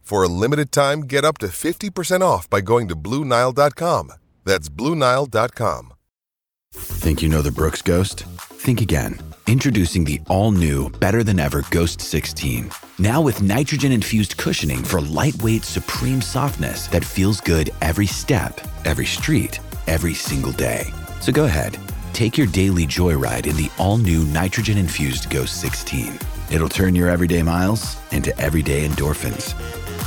For a limited time, get up to 50% off by going to Bluenile.com. That's Bluenile.com. Think you know the Brooks Ghost? Think again. Introducing the all new, better than ever Ghost 16. Now with nitrogen infused cushioning for lightweight, supreme softness that feels good every step, every street, every single day. So go ahead, take your daily joyride in the all new nitrogen infused Ghost 16. It'll turn your everyday miles into everyday endorphins.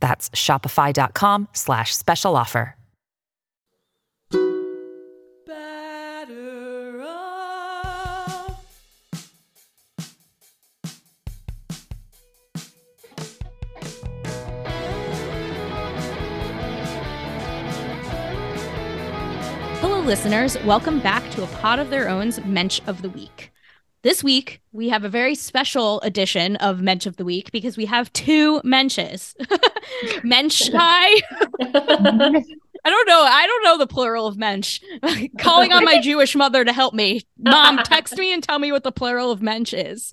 That's shopify.com slash special offer. Hello, listeners. Welcome back to a Pod of Their Own's Mensch of the Week. This week, we have a very special edition of Mensch of the Week because we have two Mensches. Mensch I don't know. I don't know the plural of Mensch. Calling on my Jewish mother to help me. Mom, text me and tell me what the plural of Mensch is.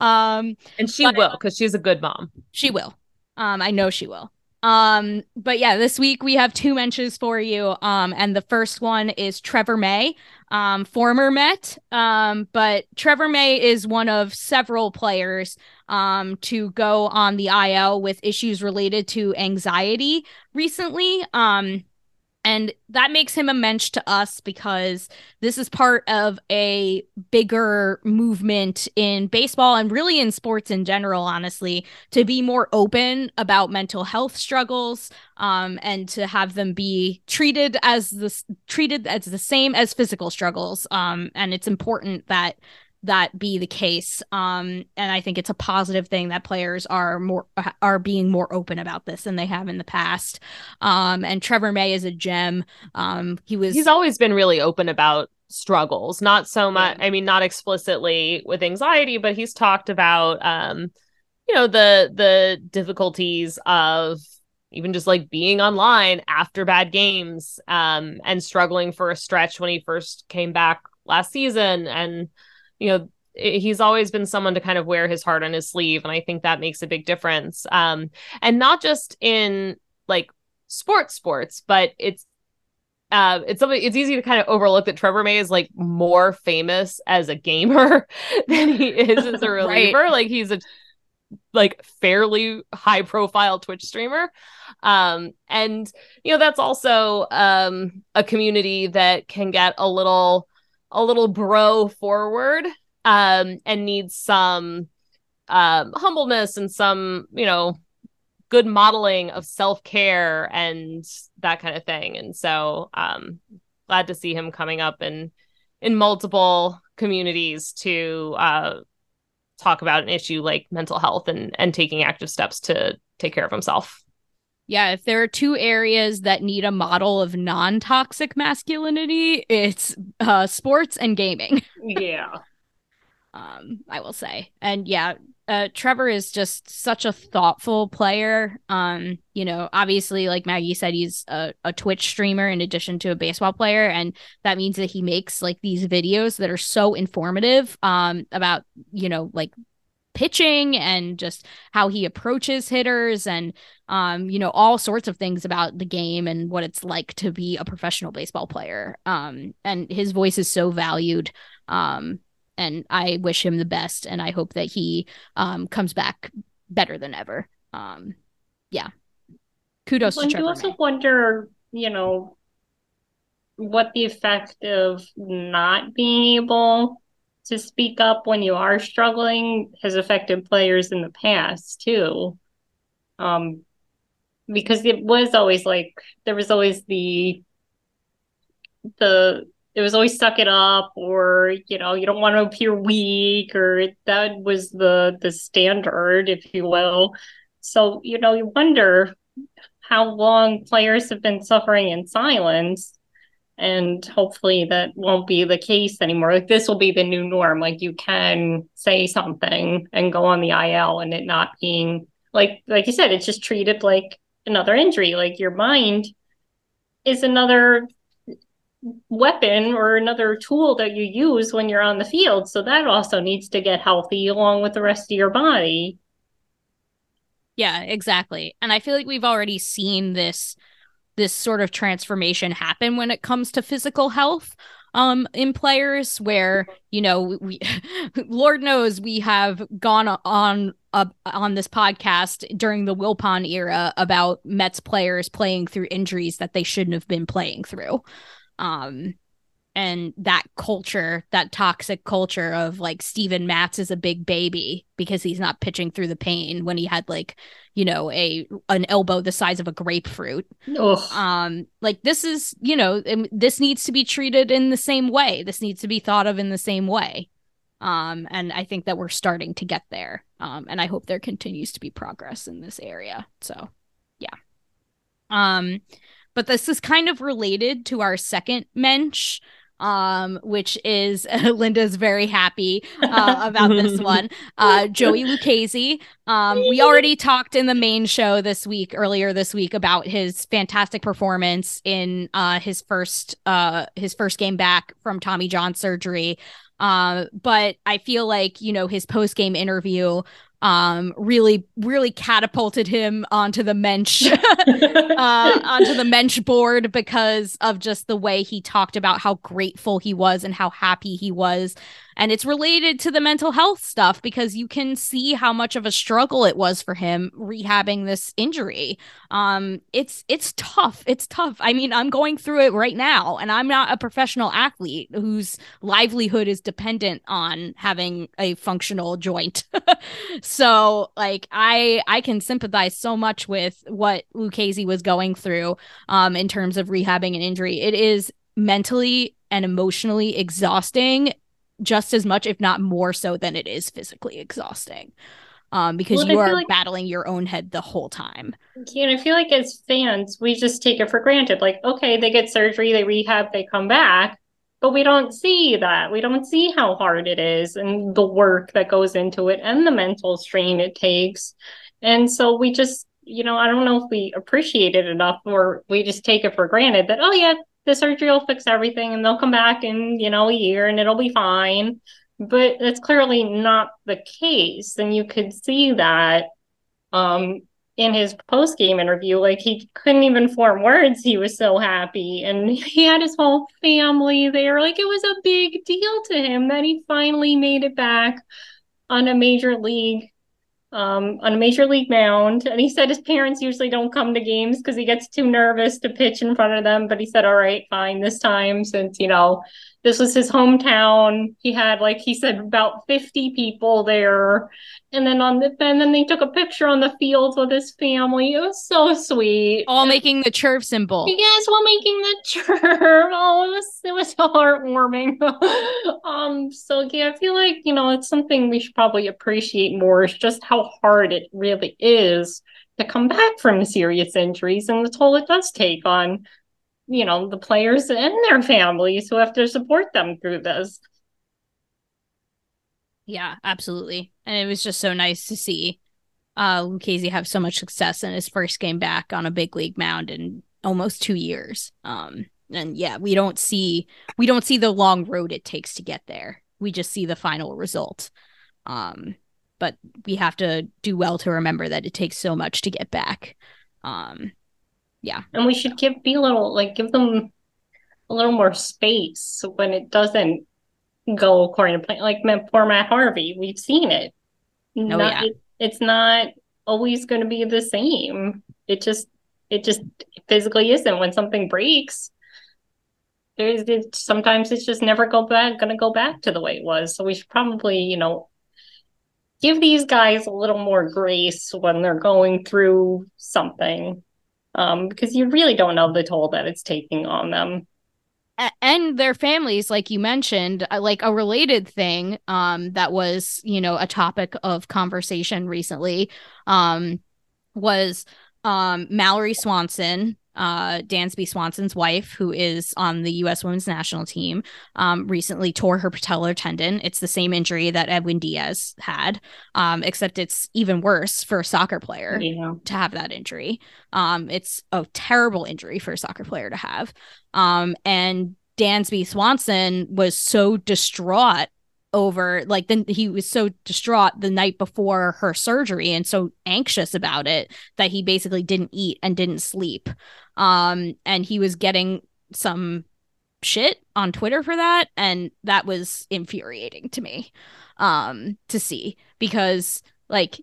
Um, And she will, because she's a good mom. she will. Um, I know she will. Um, but yeah, this week we have two mentions for you. Um, and the first one is Trevor May, um, former Met. Um, but Trevor May is one of several players um to go on the IL with issues related to anxiety recently. Um, and that makes him a mensch to us because this is part of a bigger movement in baseball and really in sports in general, honestly, to be more open about mental health struggles um, and to have them be treated as the treated as the same as physical struggles. Um, and it's important that that be the case. Um, and I think it's a positive thing that players are more are being more open about this than they have in the past. Um, and Trevor May is a gem. Um, he was He's always been really open about struggles, not so much, I mean, not explicitly with anxiety, but he's talked about, um, you know, the the difficulties of even just like being online after bad games um and struggling for a stretch when he first came back last season and you know he's always been someone to kind of wear his heart on his sleeve and i think that makes a big difference um and not just in like sports sports but it's uh, it's something it's easy to kind of overlook that Trevor May is like more famous as a gamer than he is as a reliever. Like he's a like fairly high profile Twitch streamer. Um and you know that's also um a community that can get a little a little bro forward um and needs some um humbleness and some, you know, good modeling of self-care and that kind of thing. And so um glad to see him coming up in in multiple communities to uh talk about an issue like mental health and and taking active steps to take care of himself. Yeah, if there are two areas that need a model of non-toxic masculinity, it's uh sports and gaming. Yeah. um i will say and yeah uh, Trevor is just such a thoughtful player. Um, you know, obviously, like Maggie said, he's a, a Twitch streamer in addition to a baseball player, and that means that he makes like these videos that are so informative um, about you know like pitching and just how he approaches hitters and um you know all sorts of things about the game and what it's like to be a professional baseball player. Um and his voice is so valued um and I wish him the best and I hope that he um comes back better than ever. Um yeah. Kudos well, to Trevor you also May. wonder you know what the effect of not being able to speak up when you are struggling has affected players in the past too. Um, because it was always like there was always the the it was always suck it up or you know you don't want to appear weak or that was the the standard if you will so you know you wonder how long players have been suffering in silence and hopefully that won't be the case anymore. Like this will be the new norm. Like you can say something and go on the il and it not being like like you said it's just treated like another injury. Like your mind is another weapon or another tool that you use when you're on the field. So that also needs to get healthy along with the rest of your body. Yeah, exactly. And I feel like we've already seen this this sort of transformation happen when it comes to physical health um in players where you know we lord knows we have gone on uh, on this podcast during the wilpon era about mets players playing through injuries that they shouldn't have been playing through. Um and that culture, that toxic culture of like Steven Matz is a big baby because he's not pitching through the pain when he had like, you know, a an elbow the size of a grapefruit. Ugh. Um, like this is, you know, this needs to be treated in the same way. This needs to be thought of in the same way. Um, and I think that we're starting to get there. Um, and I hope there continues to be progress in this area. So, yeah. Um, but this is kind of related to our second mensch um, which is Linda's very happy uh, about this one. Uh, Joey Lucchesi. Um, we already talked in the main show this week, earlier this week, about his fantastic performance in uh, his first uh, his first game back from Tommy John surgery. Uh, but I feel like you know his post game interview um really really catapulted him onto the mensch uh onto the mensch board because of just the way he talked about how grateful he was and how happy he was. And it's related to the mental health stuff because you can see how much of a struggle it was for him rehabbing this injury. Um it's it's tough. It's tough. I mean i'm going through it right now and i'm not a professional athlete whose livelihood is dependent on having a functional joint so like i i can sympathize so much with what Lucchesi was going through um in terms of rehabbing an injury it is mentally and emotionally exhausting just as much if not more so than it is physically exhausting um because Well, you are like- battling your own head the whole time And I feel like as fans, we just take it for granted. Like, okay, they get surgery, they rehab, they come back. But we don't see that. We don't see how hard it is and the work that goes into it and the mental strain it takes. And so we just, you know, I don't know if we appreciate it enough or we just take it for granted that, oh, yeah, the surgery will fix everything and they'll come back in, you know, a year and it'll be fine. But that's clearly not the case. And you could see that um in his post game interview, like he couldn't even form words. He was so happy, and he had his whole family there. Like it was a big deal to him that he finally made it back on a major league, um, on a major league mound. And he said his parents usually don't come to games because he gets too nervous to pitch in front of them. But he said, "All right, fine, this time since you know." This was his hometown. He had, like he said, about 50 people there. And then on the and then they took a picture on the field with his family. It was so sweet. all making the chirp symbol Yes, while making the chirp. Oh, it was it was so heartwarming. um, so yeah, I feel like you know it's something we should probably appreciate more. Is just how hard it really is to come back from serious injuries and the toll it does take on you know the players and their families who have to support them through this. Yeah, absolutely. And it was just so nice to see uh Lucchesi have so much success in his first game back on a big league mound in almost two years. Um and yeah, we don't see we don't see the long road it takes to get there. We just see the final result. Um but we have to do well to remember that it takes so much to get back. Um yeah. And we should give be a little like give them a little more space when it doesn't go according to plan. Like for Matt Harvey, we've seen it. Oh, Not- yeah. it- it's not always going to be the same. It just it just physically isn't. When something breaks, there's it, sometimes it's just never go back going to go back to the way it was. So we should probably you know give these guys a little more grace when they're going through something. Um, because you really don't know the toll that it's taking on them. and their families like you mentioned uh, like a related thing um that was you know a topic of conversation recently um was um Mallory Swanson uh Dansby Swanson's wife who is on the US women's national team um recently tore her patellar tendon it's the same injury that Edwin Diaz had um except it's even worse for a soccer player Yeah. to have that injury. Um, it's a terrible injury for a soccer player to have. Um, and Dansby Swanson was so distraught over like then he was so distraught the night before her surgery and so anxious about it that he basically didn't eat and didn't sleep. Um, and he was getting some shit on Twitter for that, and that was infuriating to me um to see because like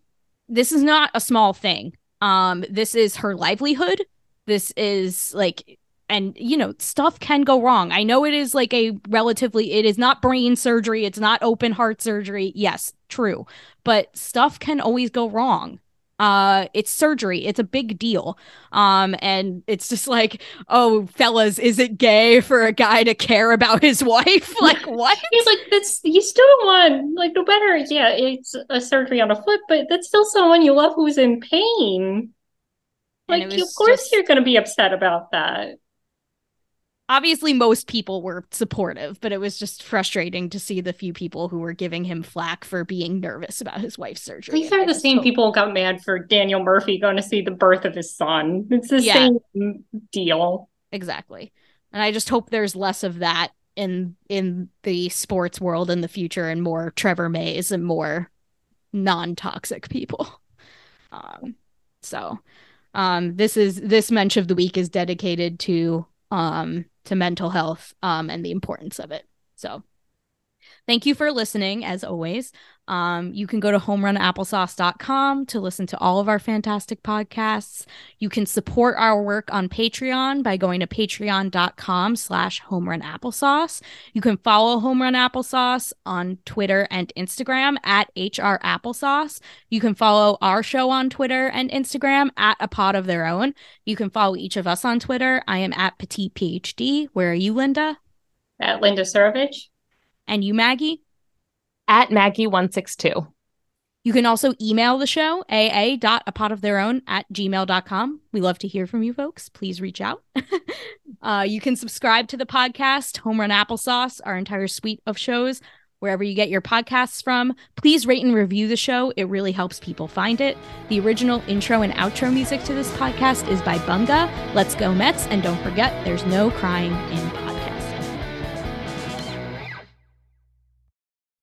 this is not a small thing um this is her livelihood this is like and you know stuff can go wrong. I know it is like a relatively it is not brain surgery it's not open heart surgery. Yes true but stuff can always go wrong. Uh it's surgery it's a big deal. Um and it's just like oh fellas is it gay for a guy to care about his wife? Like what? He's like, that's you still want like no matter, yeah, it's a surgery on a foot, but that's still someone you love who's in pain. Like, of course just- you're gonna be upset about that. Obviously most people were supportive but it was just frustrating to see the few people who were giving him flack for being nervous about his wife's surgery These are the same hope- people who got mad for Daniel Murphy going to see the birth of his son. It's the Yeah. same deal. exactly and i just hope there's less of that in in the sports world in the future and more trevor mays and more non-toxic people um so um this is this mensch of the week is dedicated to um to mental health um and the importance of it. So thank you for listening as always. Um you can go to homerunapplesauce.com to listen to all of our fantastic podcasts. You can support our work on patreon by going to patreon.com slash homerunapplesauce. You can follow home run applesauce on twitter and instagram at hr applesauce. You can follow our show on twitter and instagram at a pod of their own. You can follow each of us on twitter. I am at petite phd where are you linda? At Linda Surovich. And you maggie At Maggie162. You can also email the show, aa.apodoftheirown at gmail.com. We love to hear from you folks. Please reach out. uh, you can subscribe to the podcast, Home Run Applesauce, our entire suite of shows, wherever you get your podcasts from. Please rate and review the show. It really helps people find it. The original intro and outro music to this podcast is by Bunga. Let's go Mets. And don't forget, there's no crying in